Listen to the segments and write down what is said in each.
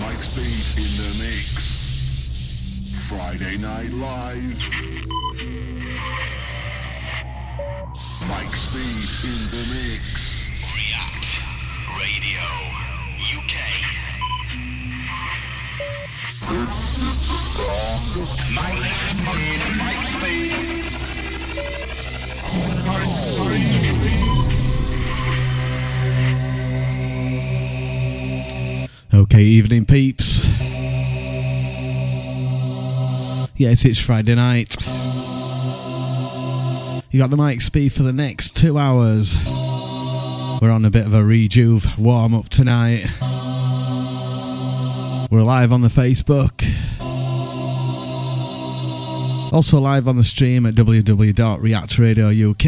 Mike Speed in the mix. Friday Night Live. Mike Speed in the mix. React Radio UK. Mike, Mike Speed. Okay, evening peeps. Yes, it's Friday night. You got the Mike Speed for the next two hours. We're on a bit of a rejuve warm up tonight. We're live on the Facebook. Also live on the stream at www.react Radio UK.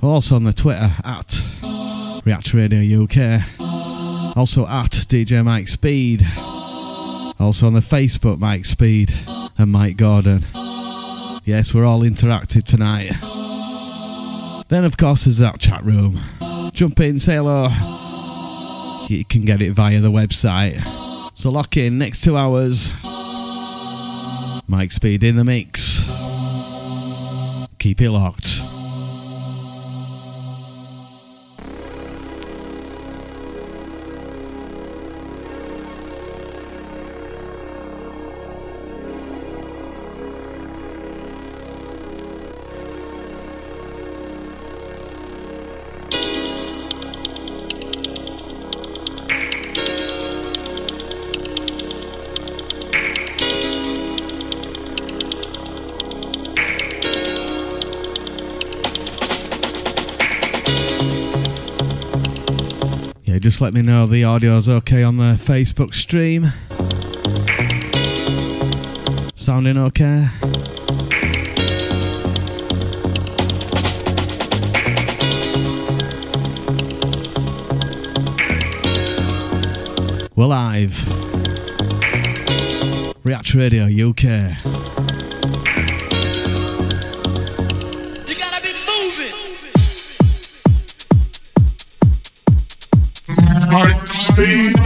We're also on the Twitter at React Radio UK. Also at DJ Mike Speed. Also on the Facebook, Mike Speed and Mike Gordon. Yes, we're all interactive tonight. Then, of course, there's that chat room. Jump in, say hello. You can get it via the website. So lock in next two hours. Mike Speed in the mix. Keep it locked. Let me know the audio's okay on the Facebook stream. Sounding okay? We're live. React Radio UK. Mike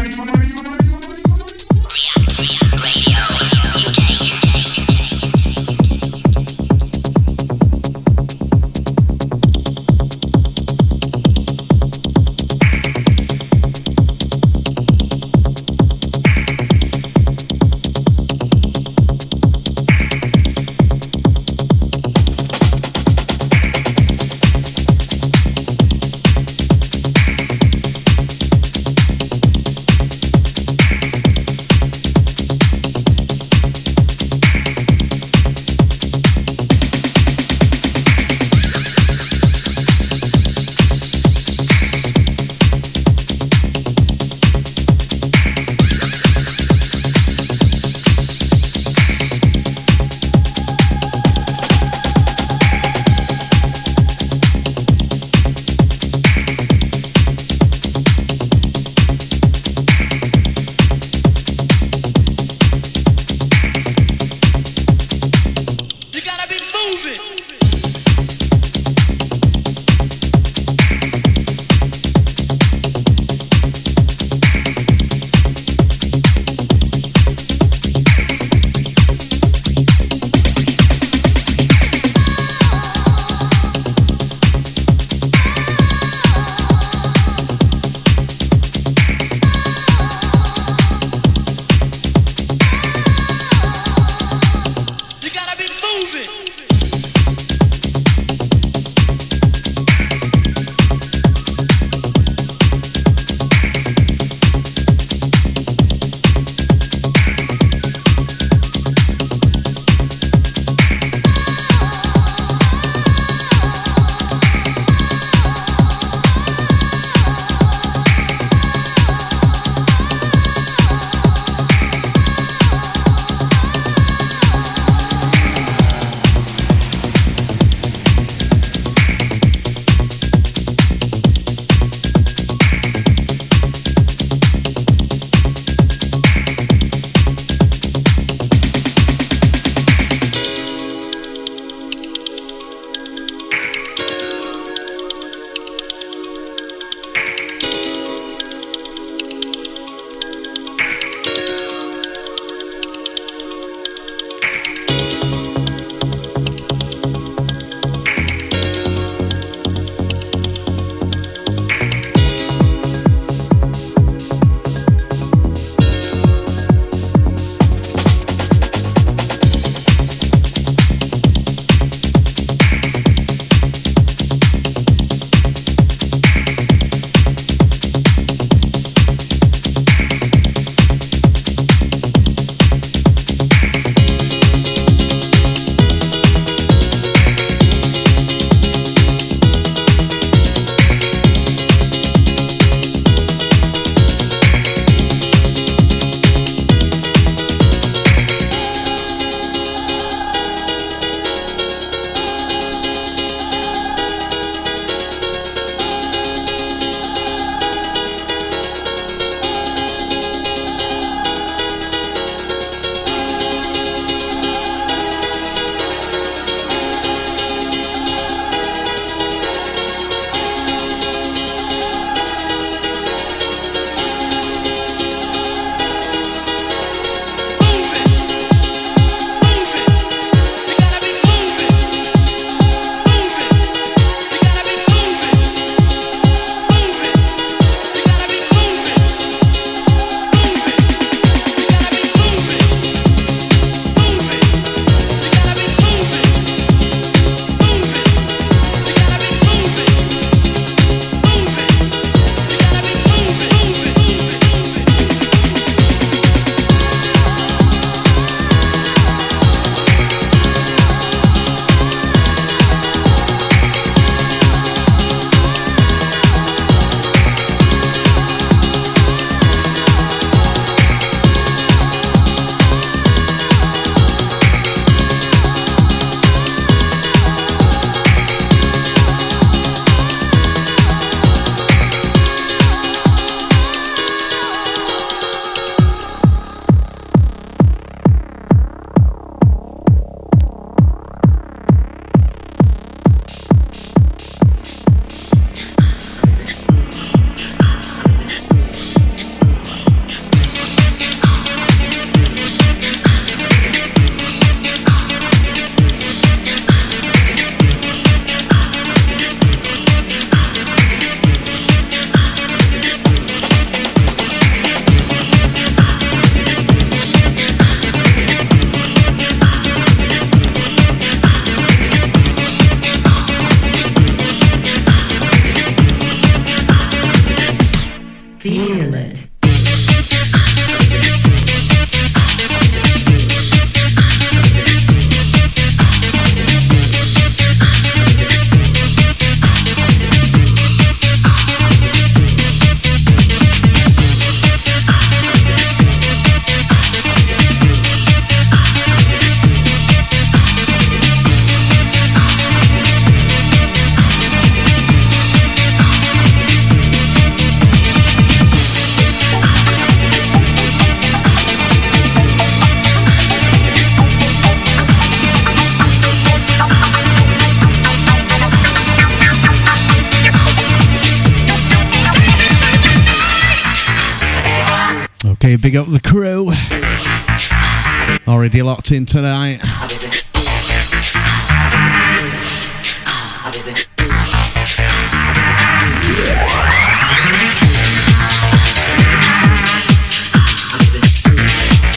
already locked in tonight.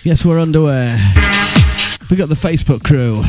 Yes, we're underway. We got the Facebook crew.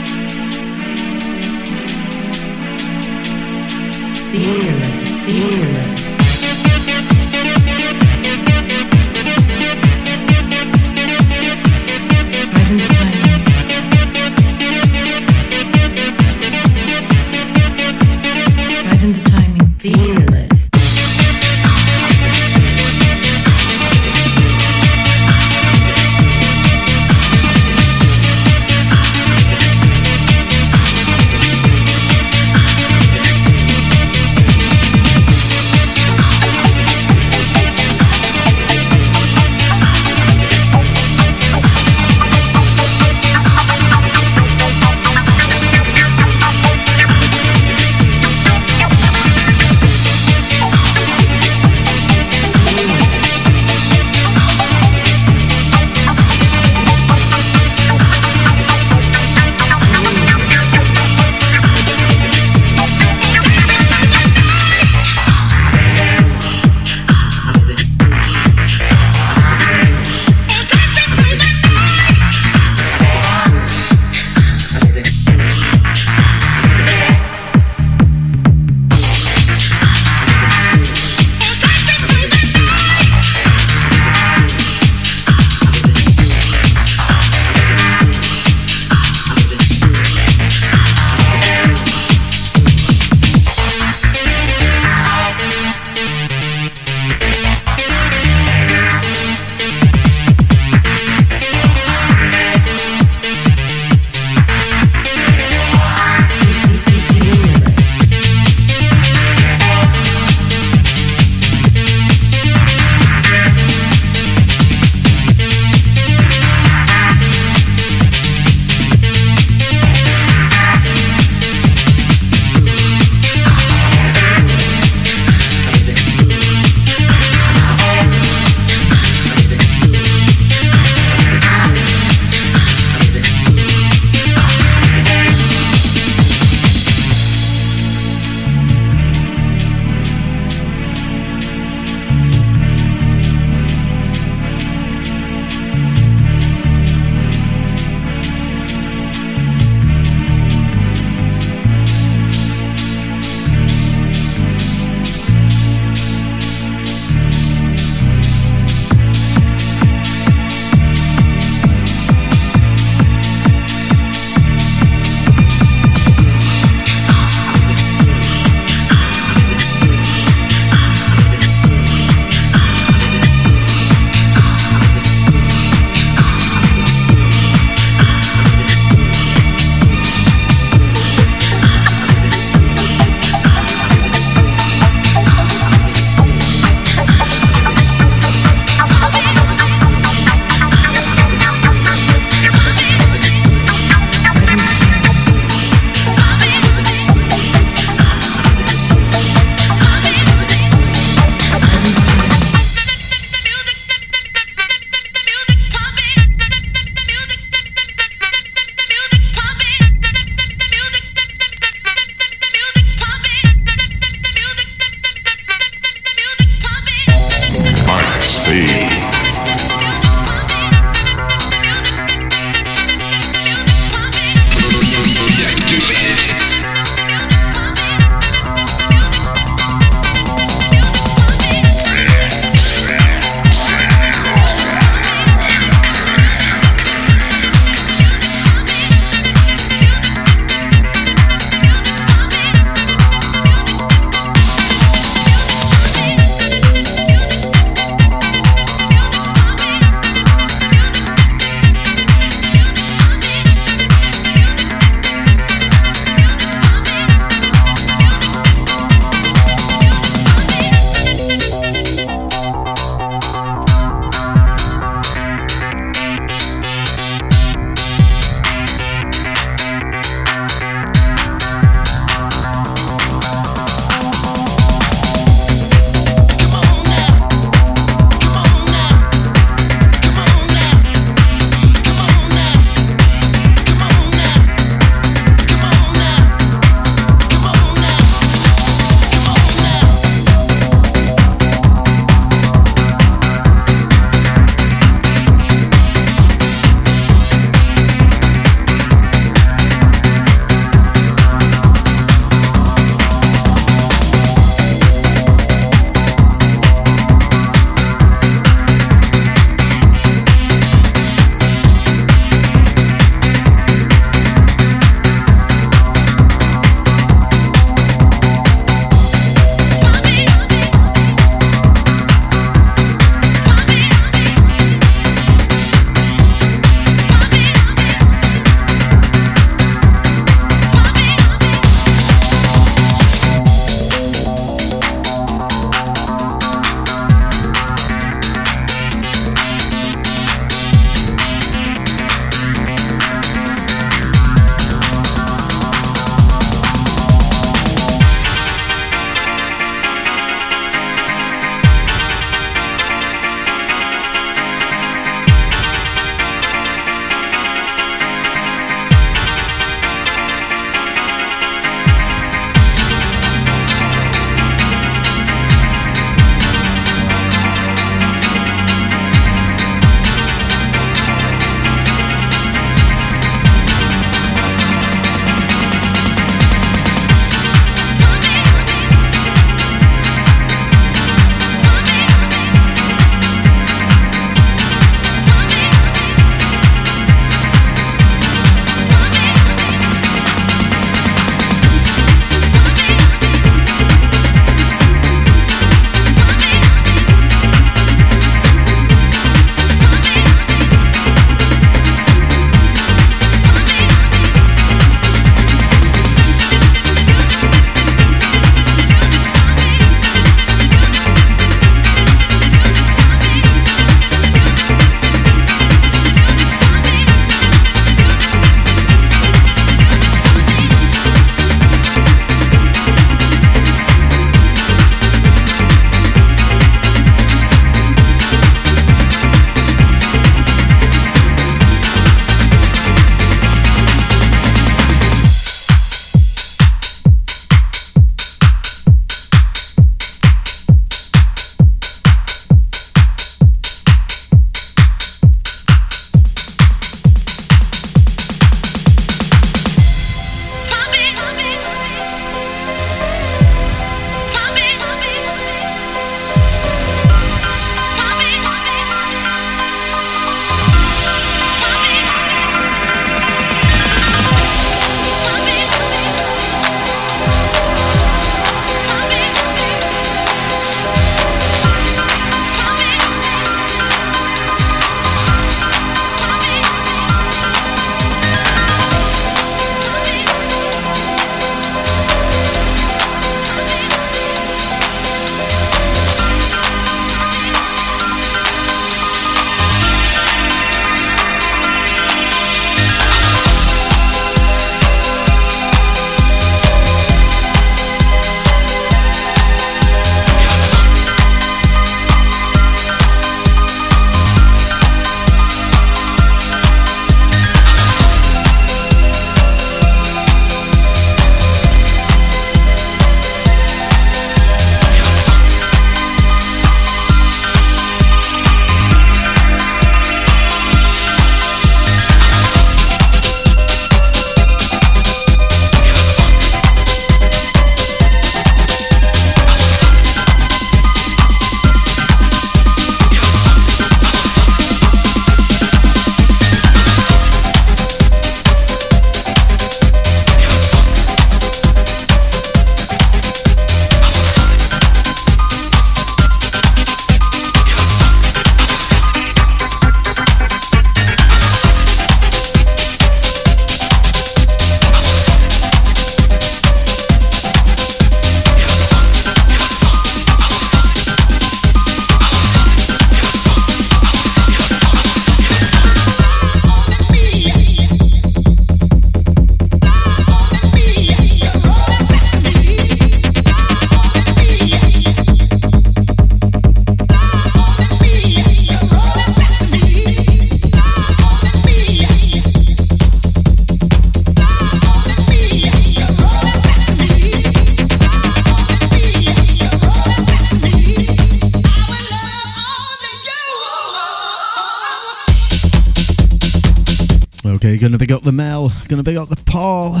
Gonna big up the Paul.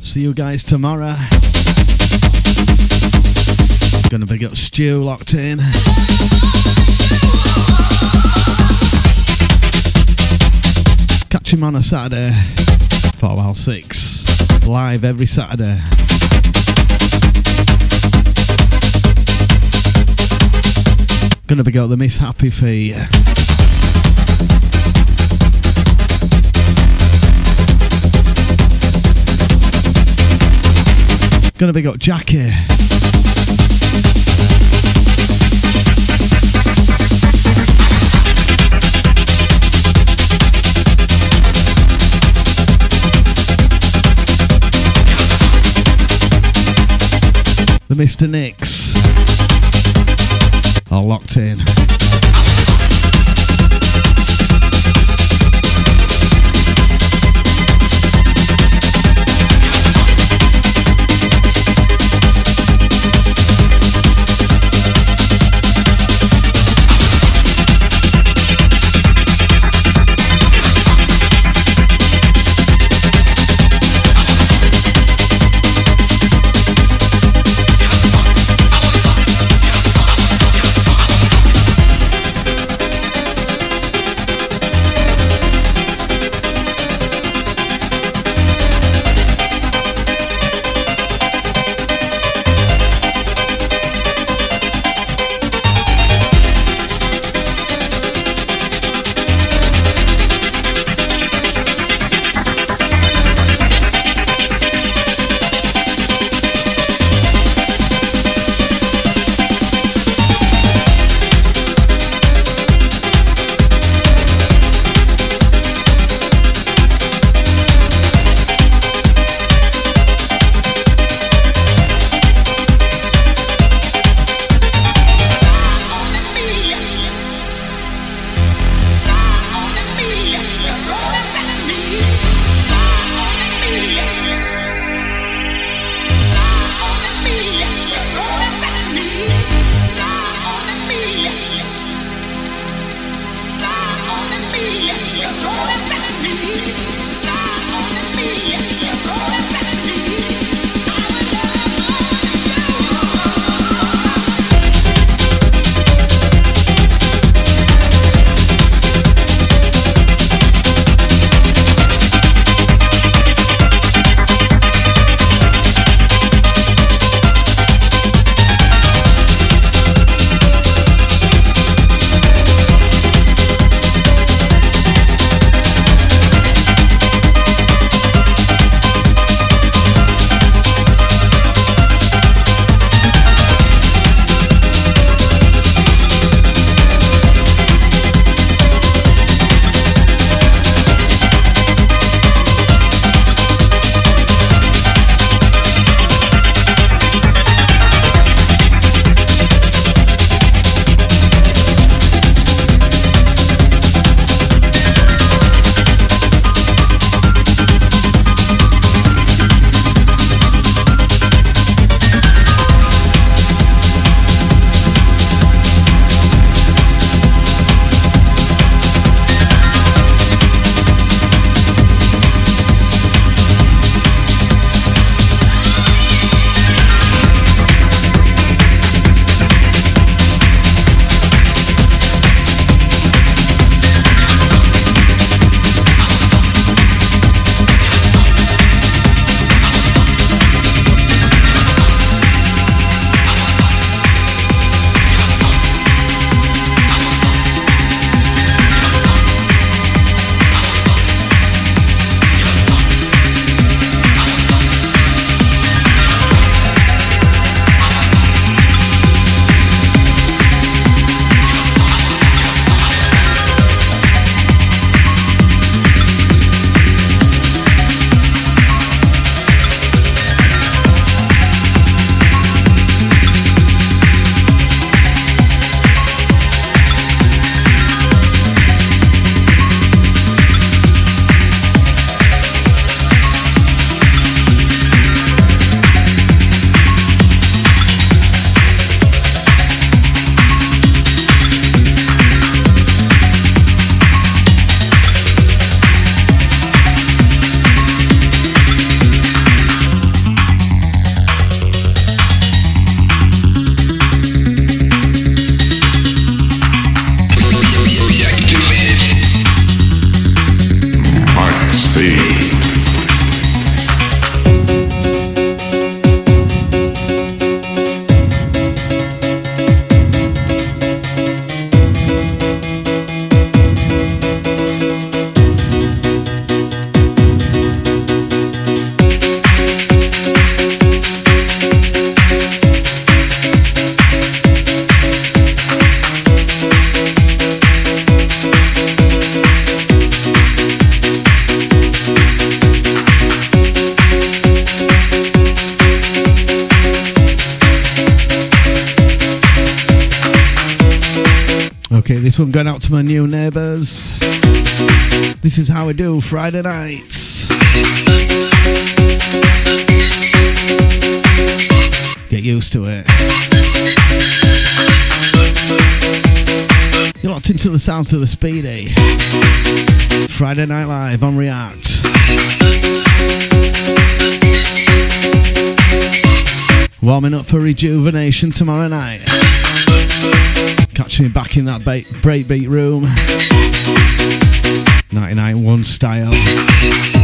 See you guys tomorrow. Gonna big up Stu locked in. Catch him on a Saturday, 4 while 6. Live every Saturday. Gonna big up the Miss Happy Fee. Gonna big up Jackie. The Mr. Nicks. are locked in. To my new neighbours. This is how we do Friday nights. Get used to it. You're locked into the sounds of the Speedy. Friday Night Live on React. Warming up for rejuvenation tomorrow night. Catch me back in that breakbeat room. 99.1 style.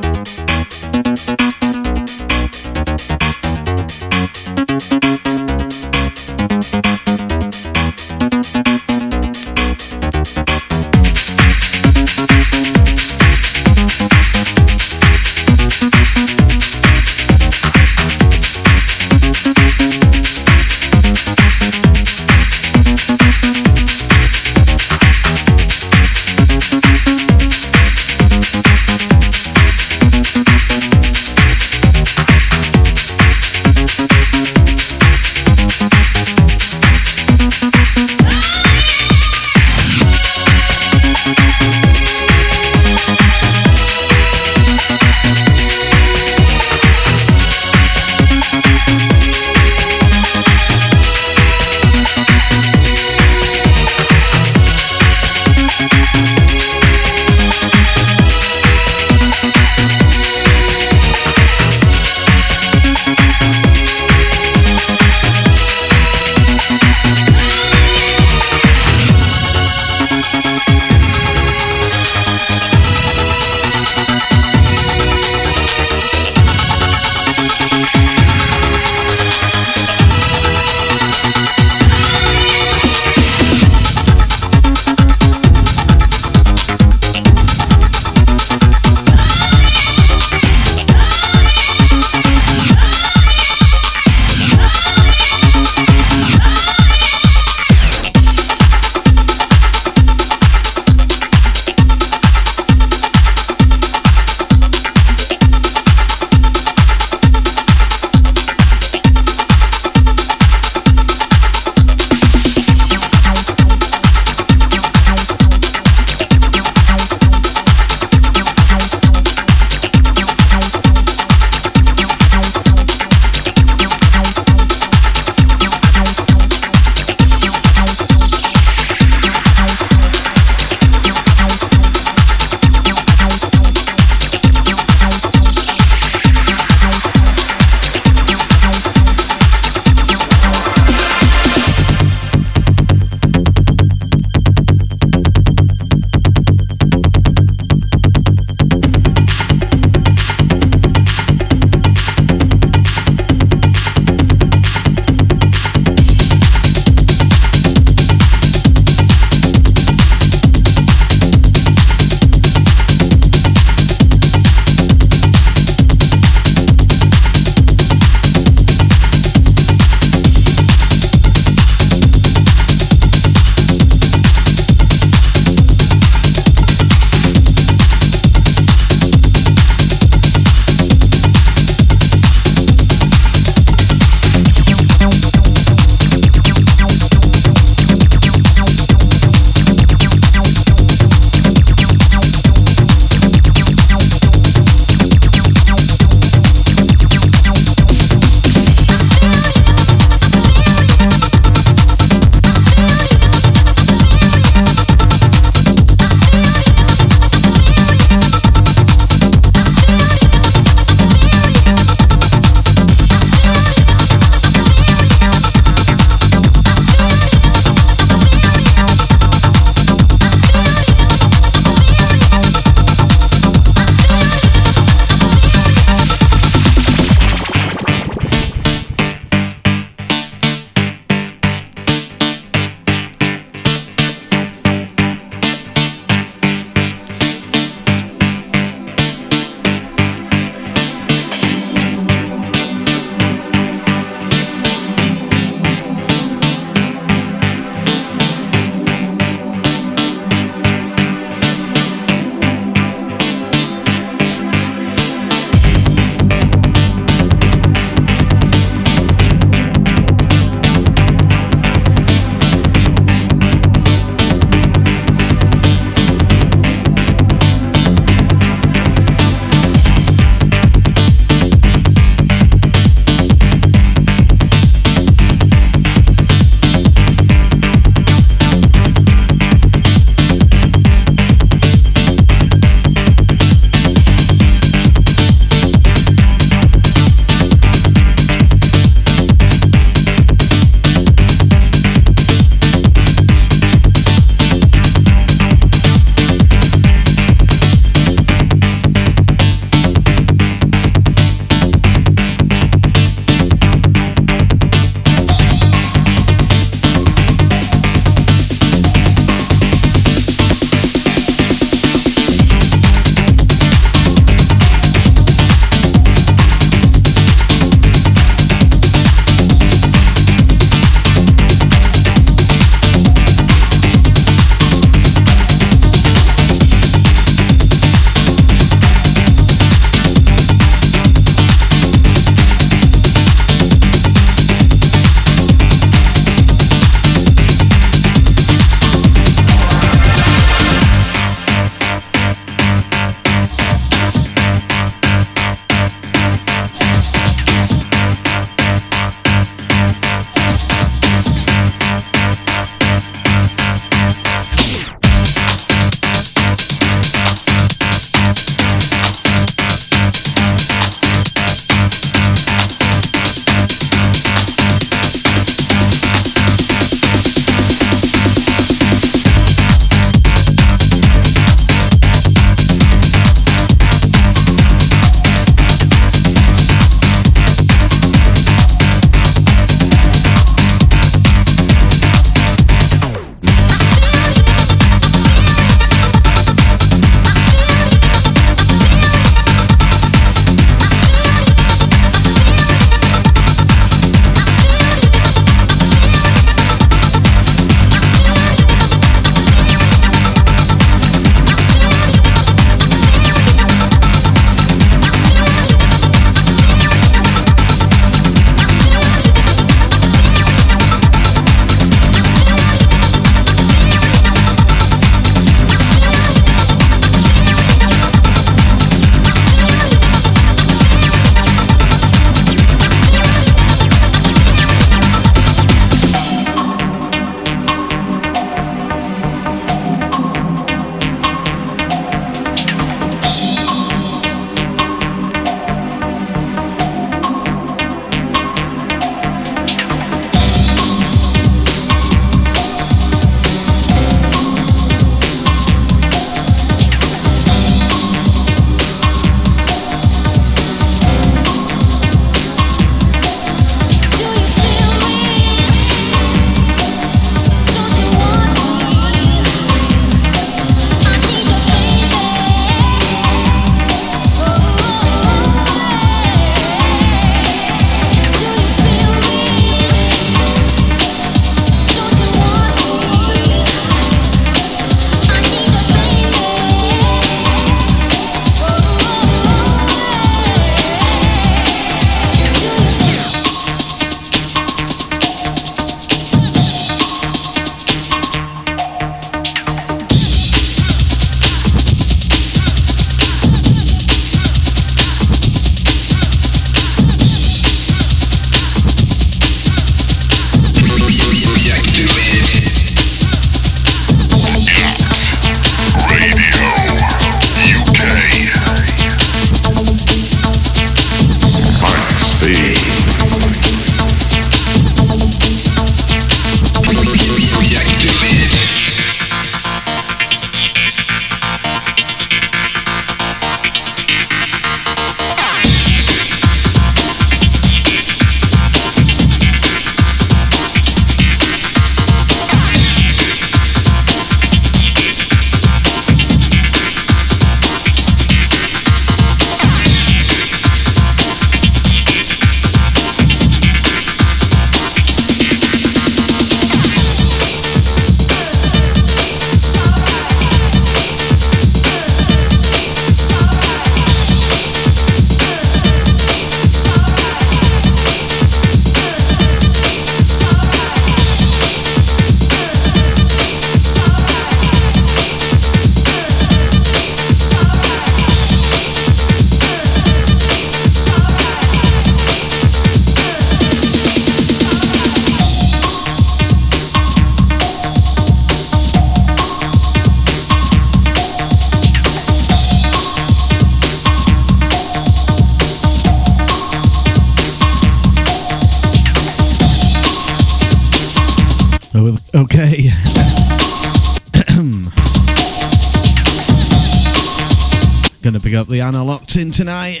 Ghana locked in tonight.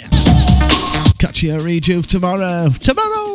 Catch you at Rejuve tomorrow. Tomorrow!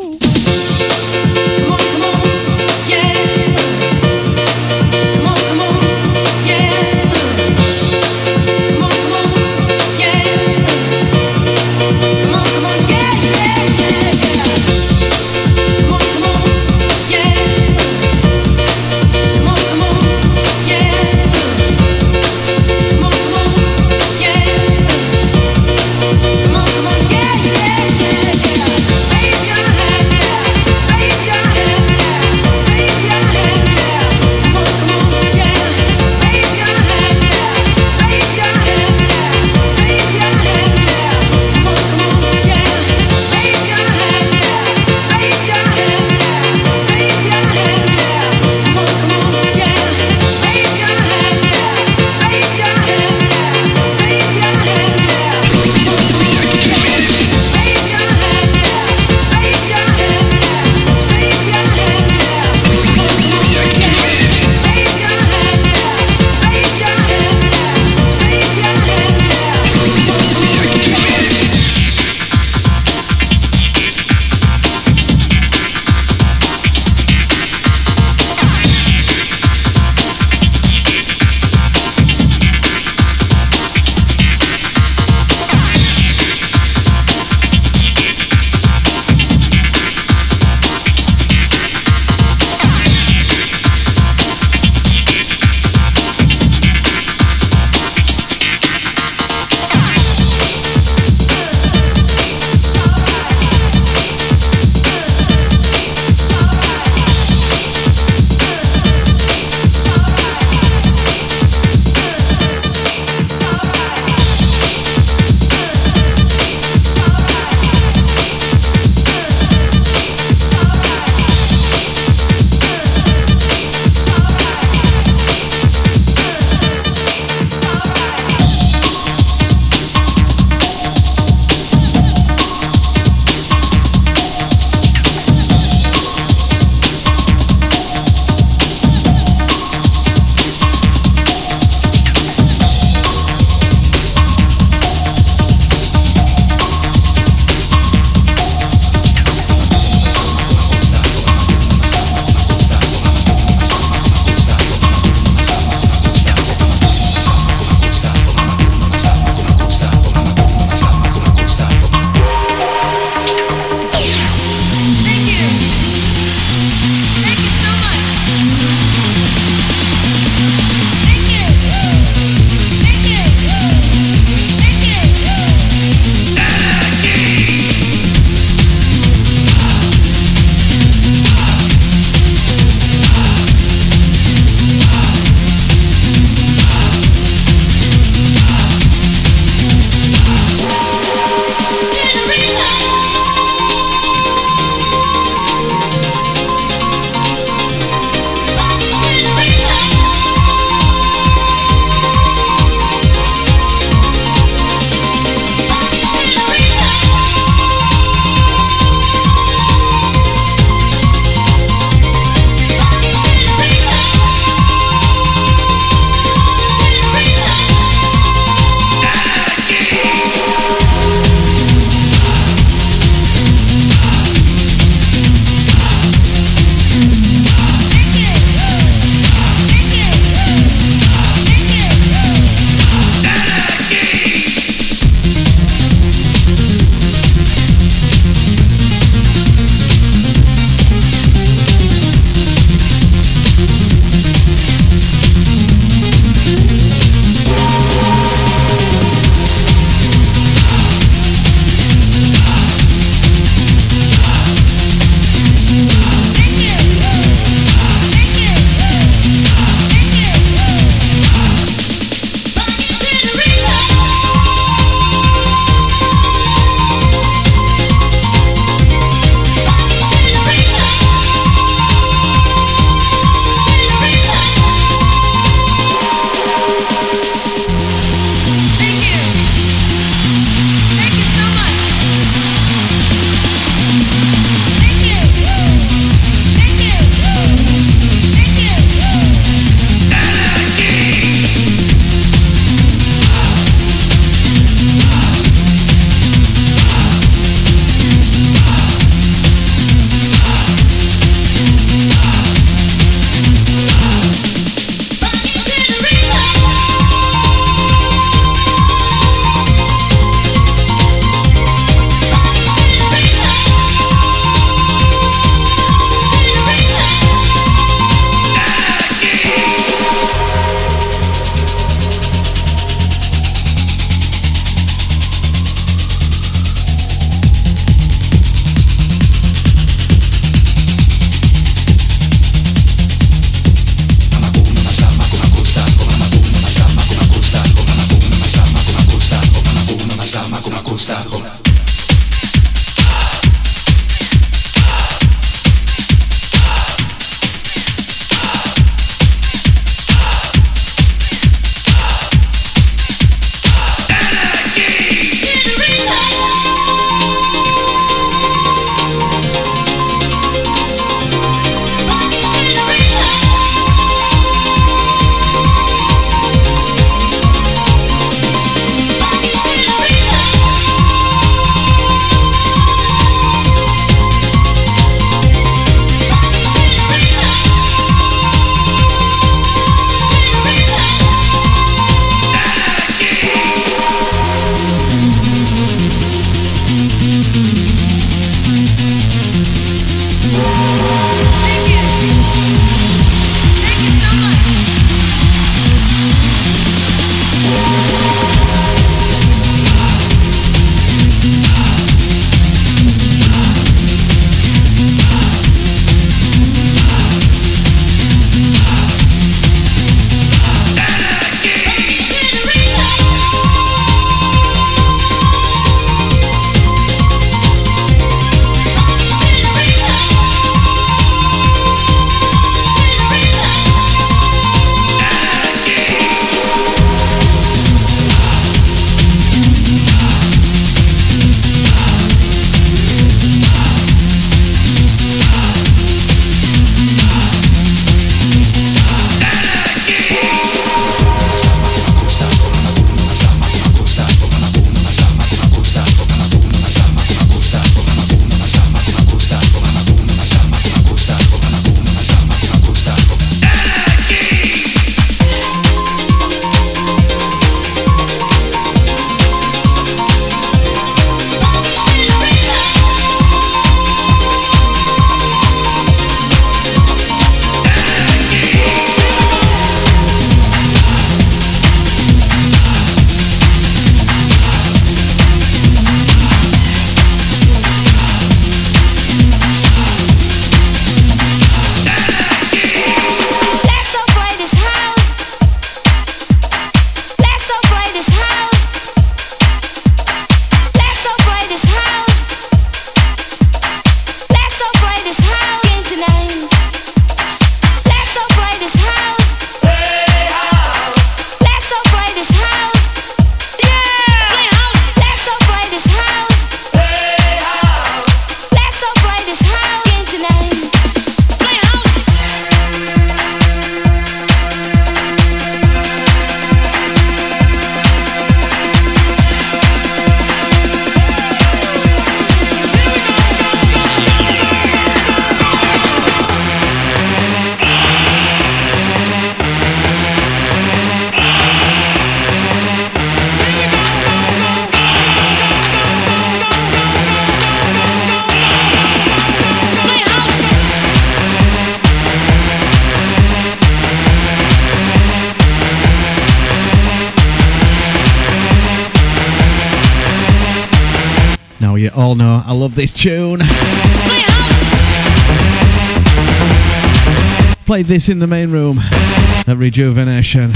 Played this in the main room at Rejuvenation.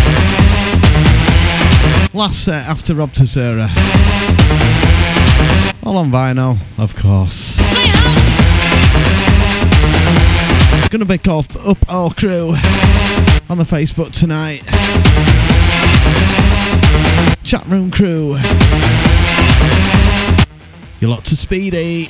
Last set after Rob Tissera. All on vinyl, of course. Gonna pick off up our crew on the Facebook tonight. Chat room crew. You're lot to speedy.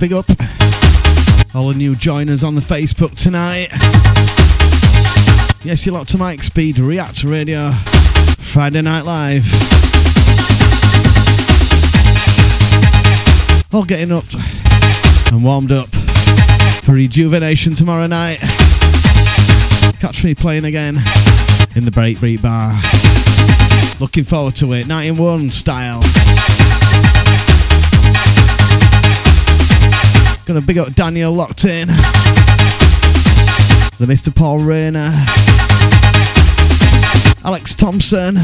Big up all the new joiners on the Facebook tonight. Yes, you're locked to Mike Speed React Radio Friday Night Live. All getting up and warmed up for rejuvenation tomorrow night. Catch me playing again in the Break Beat Bar. Looking forward to it, 91 style. Gonna big up Daniel locked in. The Mr. Paul Rayner. Alex Thompson.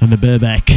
And the Burbeck.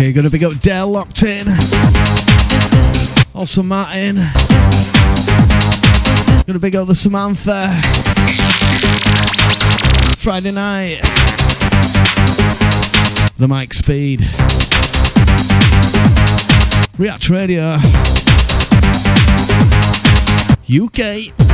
Okay, gonna big up Dell locked in. Also Martin. Gonna big up the Samantha. Friday night. The Mike Speed. React Radio. UK.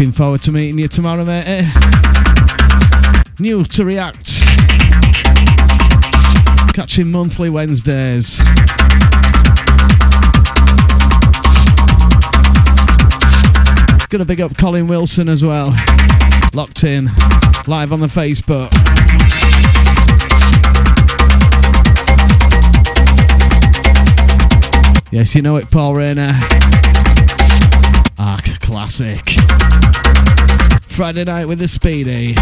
Looking forward to meeting you tomorrow, mate. eh? New to React. Catching monthly Wednesdays. Gonna big up Colin Wilson as well. Locked in, live on the Facebook. Yes, you know it, Paul Rayner. Arc classic. Friday night with the Speedy.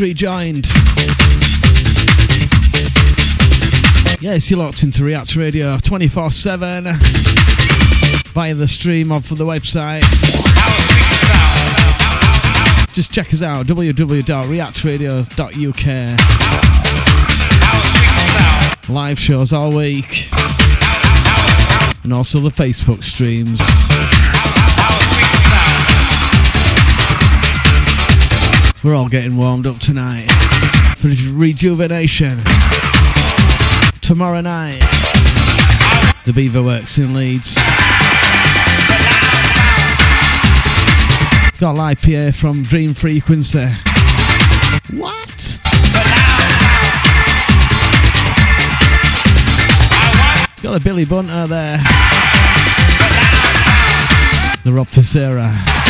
Rejoined. Yes, you're locked into React Radio 24 7 via the stream of the website. Just check us out www.reactradio.uk. Live shows all week, and also the Facebook streams. We're all getting warmed up tonight for rejuvenation. Tomorrow night, the Beaver Works in Leeds. Got live PA from Dream Frequency. What? Got the Billy Bunter there. The Rob Tissera.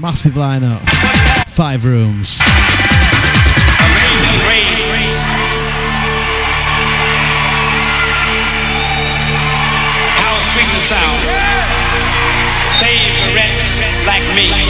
Massive lineup. Five rooms. How sweet the sound. Save wretch like me.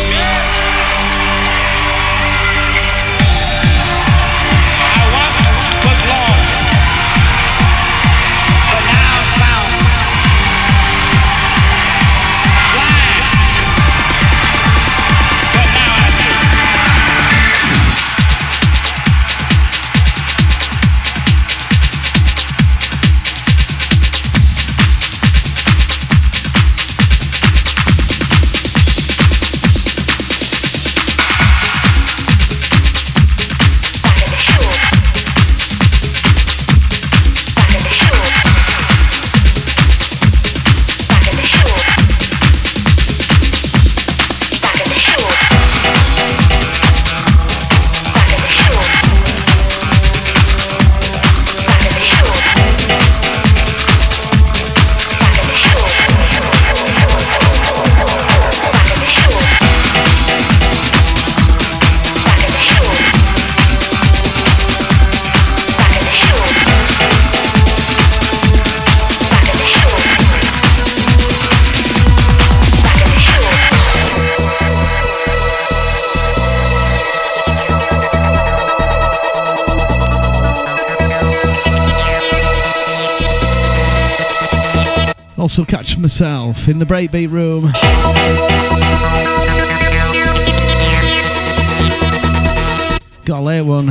Also catch myself in the breakbeat room. Got a late one.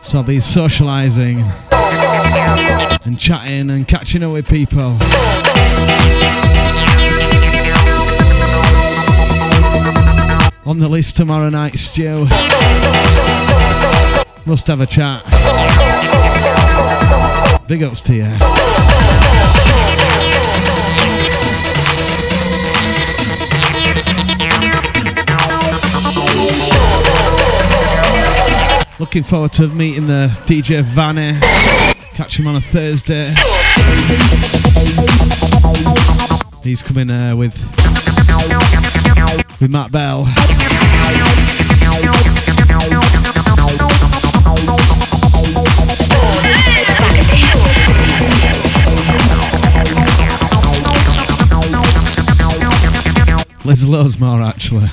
So I'll be socialising and chatting and catching up with people. On the list tomorrow night, Stu. Must have a chat. Big ups to you. Looking forward to meeting the DJ Vanny. Catch him on a Thursday. He's coming uh, with with Matt Bell. There's loads more actually.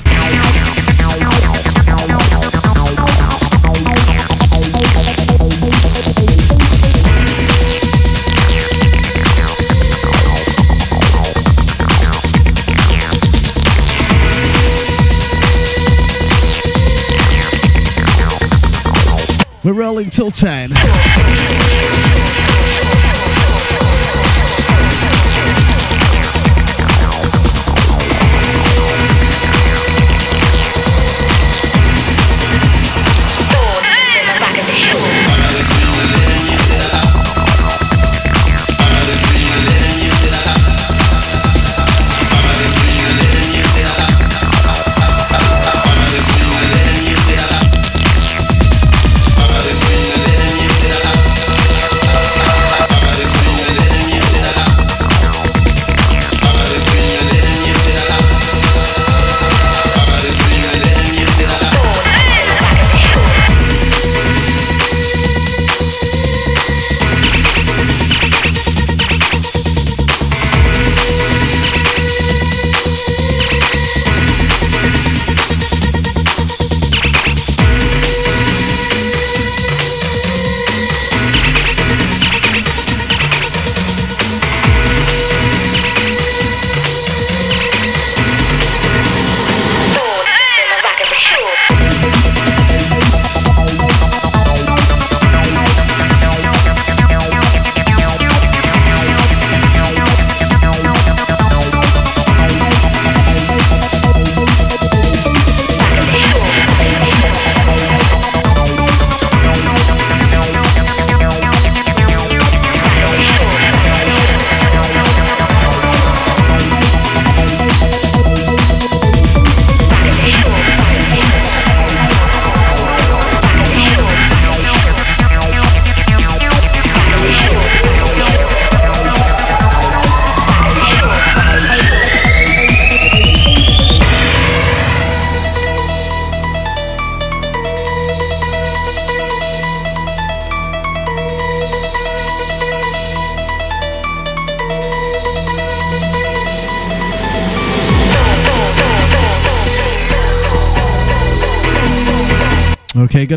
We're rolling till 10.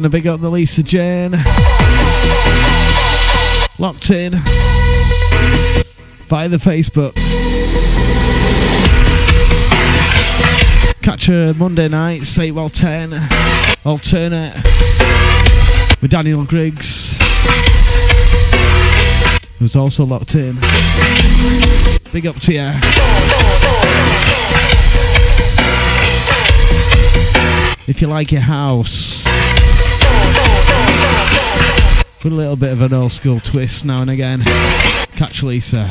Okay, gonna big up the Lisa Jane. Locked in via the Facebook. Catch her Monday night, say well 10. Alternate with Daniel Griggs, who's also locked in. Big up to you. If you like your house, with a little bit of an old school twist now and again, catch Lisa.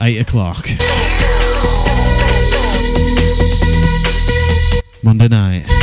8 o'clock. Monday night.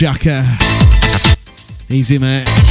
Jacker. Easy, mate.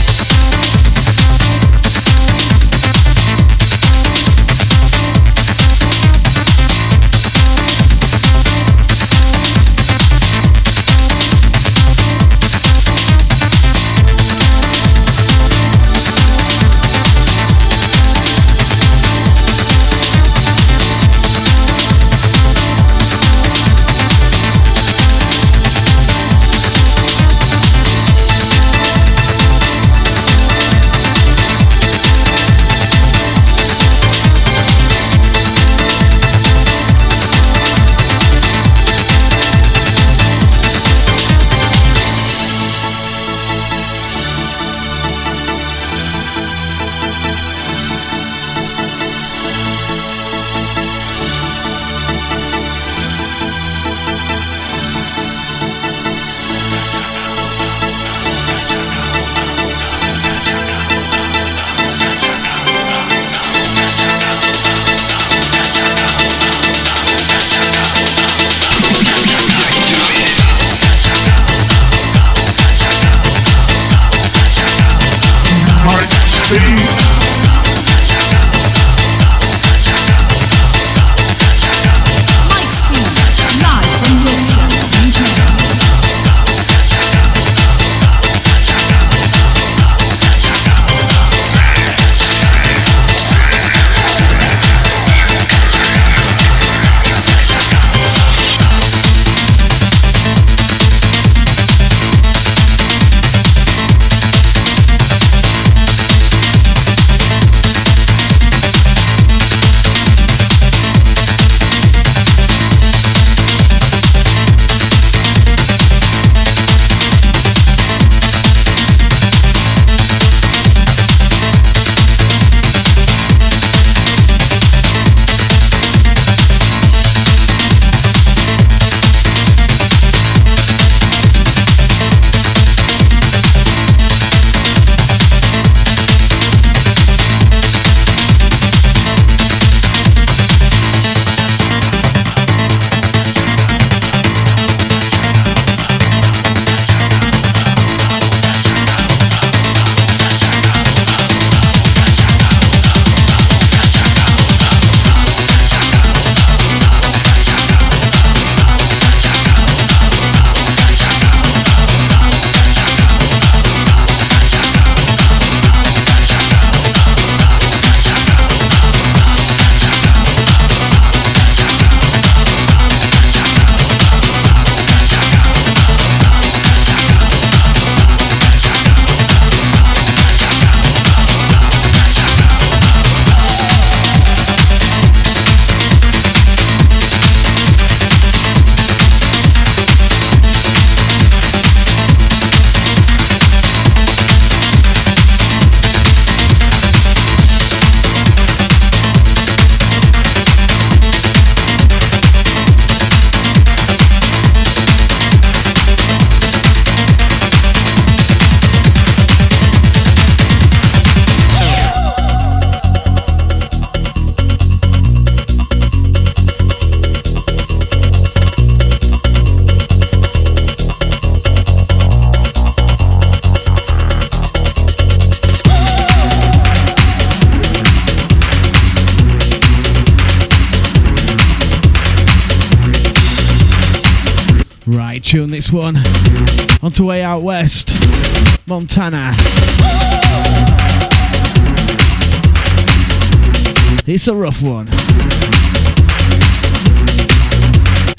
A rough one.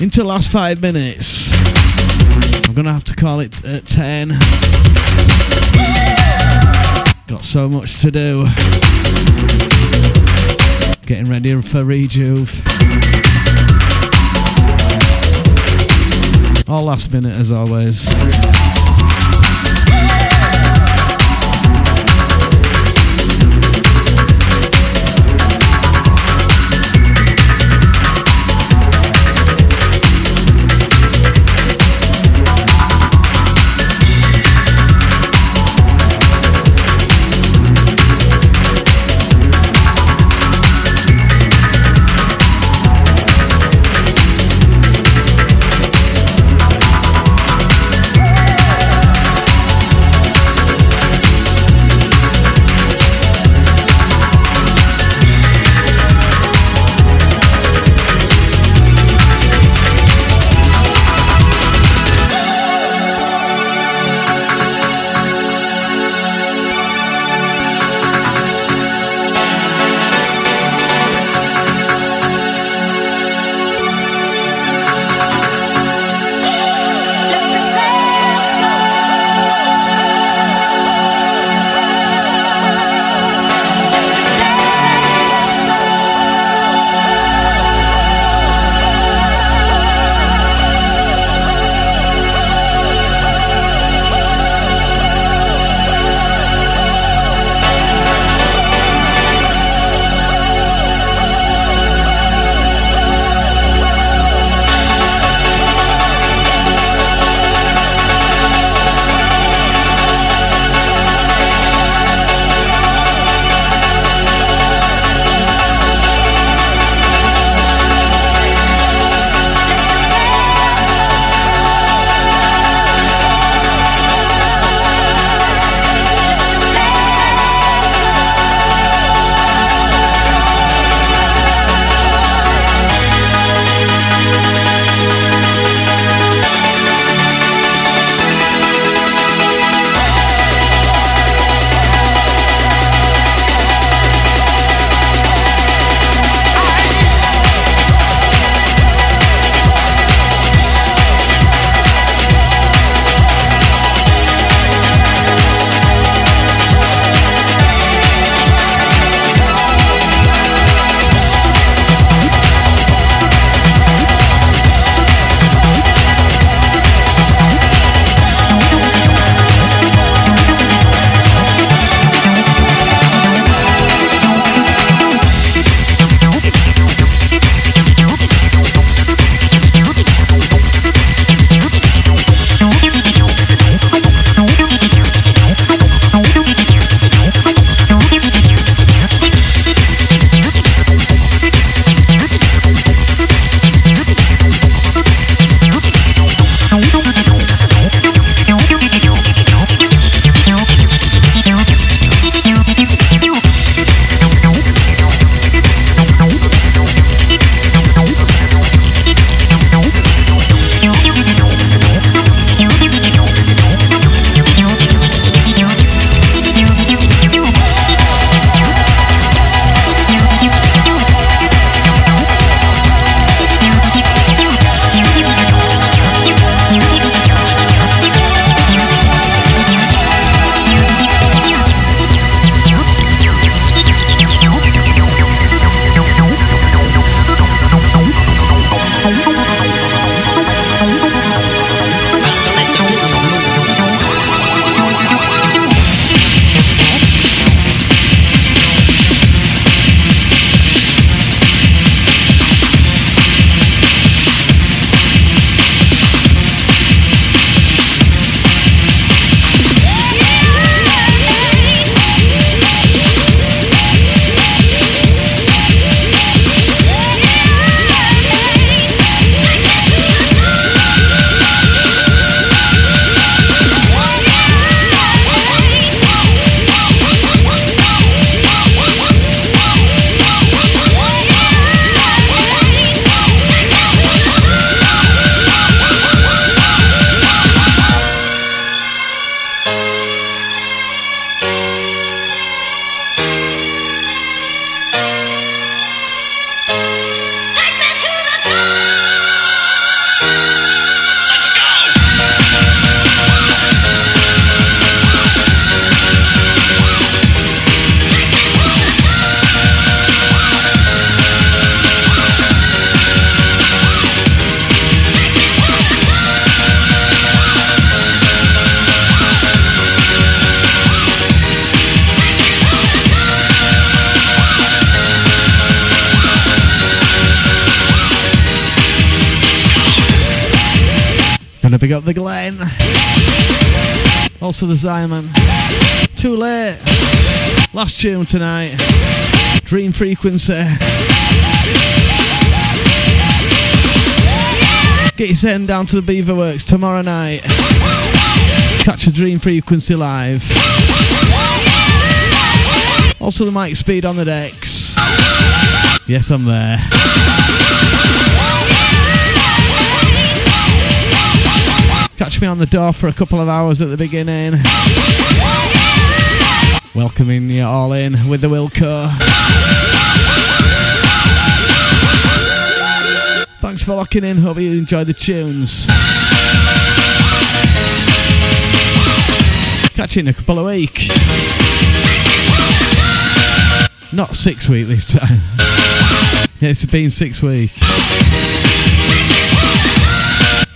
Into last five minutes. I'm gonna have to call it at 10. Got so much to do. Getting ready for rejuve. All last minute as always. Big up the Glen. Also the Zyman. Too late. Last tune tonight. Dream Frequency. Get your setting down to the Beaver Works tomorrow night. Catch a Dream Frequency live. Also the Mike Speed on the decks. Yes, I'm there. Catch me on the door for a couple of hours at the beginning. Welcoming you all in with the Wilco. Thanks for locking in. Hope you enjoyed the tunes. Catch you in a couple of weeks. Not six week this time. Yeah, it's been six weeks.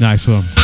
Nice one.